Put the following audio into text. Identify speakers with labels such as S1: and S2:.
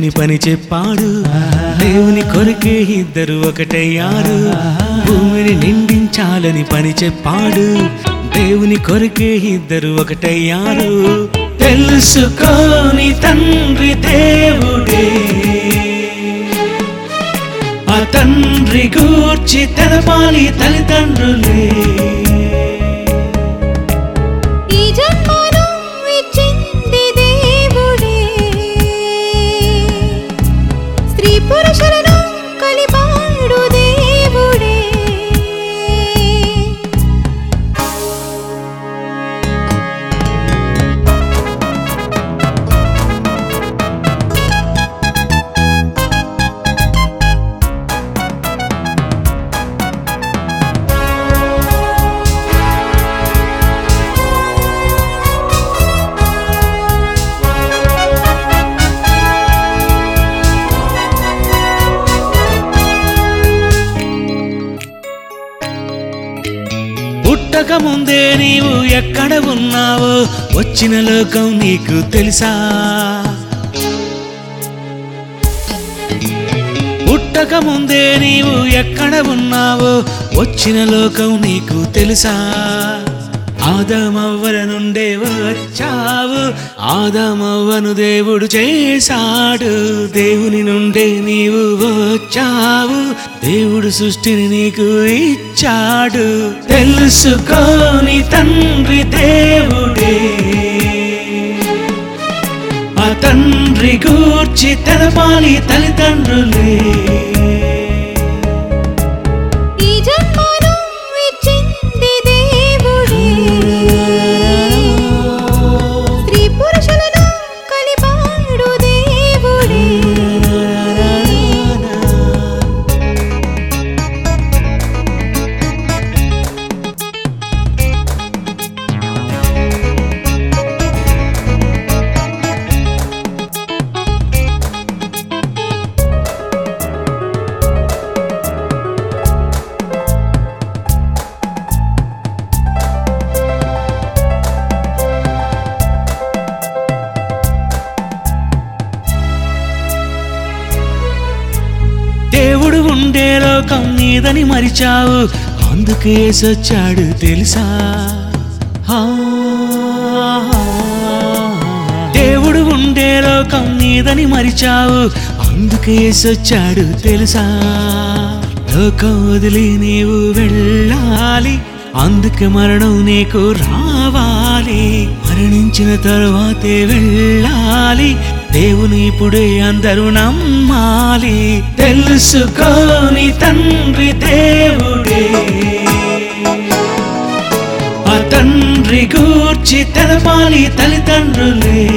S1: నిండించాలని పని చెప్పాడు. దేవుని కొరకే ఇద్దరు ఒకటయ్యారు. భూమిని నిండించాలని పని చెప్పాడు. దేవుని కొరకే ఇద్దరు ఒకటయ్యారు. తెలుసుకోని తండ్రి దేవుడే. ఆ తండ్రి గూర్చి తెలపాలి తల్లిదండ్రులే. పుట్టక ముందే నీవు ఎక్కడ ఉన్నావో వచ్చిన లోకం నీకు తెలుసా? పుట్టకముందే నీవు ఎక్కడ ఉన్నావో వచ్చిన లోకం నీకు తెలుసా? ఆదమవ్వల నుండే వచ్చావు ఆదమవ్వను దేవుడు చేశాడు. దేవుని నుండే నీవు వచ్చావు. దేవుడు సృష్టిని నీకు ఇచ్చాడు. తెలుసుకోని తండ్రి దేవుడే. ఆ తండ్రి గూర్చి తెలపాలి తల్లిదండ్రులే.
S2: దేవుడు
S1: ఉండే లోకం నీదని మరిచావు. అందుకే సొచ్చాడు తెలుసా? దేవుడు ఉండే లోకం నీదని మరిచావు. అందుకే సొచ్చాడు తెలుసా? లోకం వదిలి నీవు వెళ్ళాలి. అందుకే మరణం నీకు రావాలి. మరణించిన తరువాతే వెళ్ళాలి. దేవుని ఇప్పుడే అందరూ నమ్మాలి. తెలుసుకోని తండ్రి దేవుడే. ఆ తండ్రి గూర్చి తెలపాలి తల్లిదండ్రులే.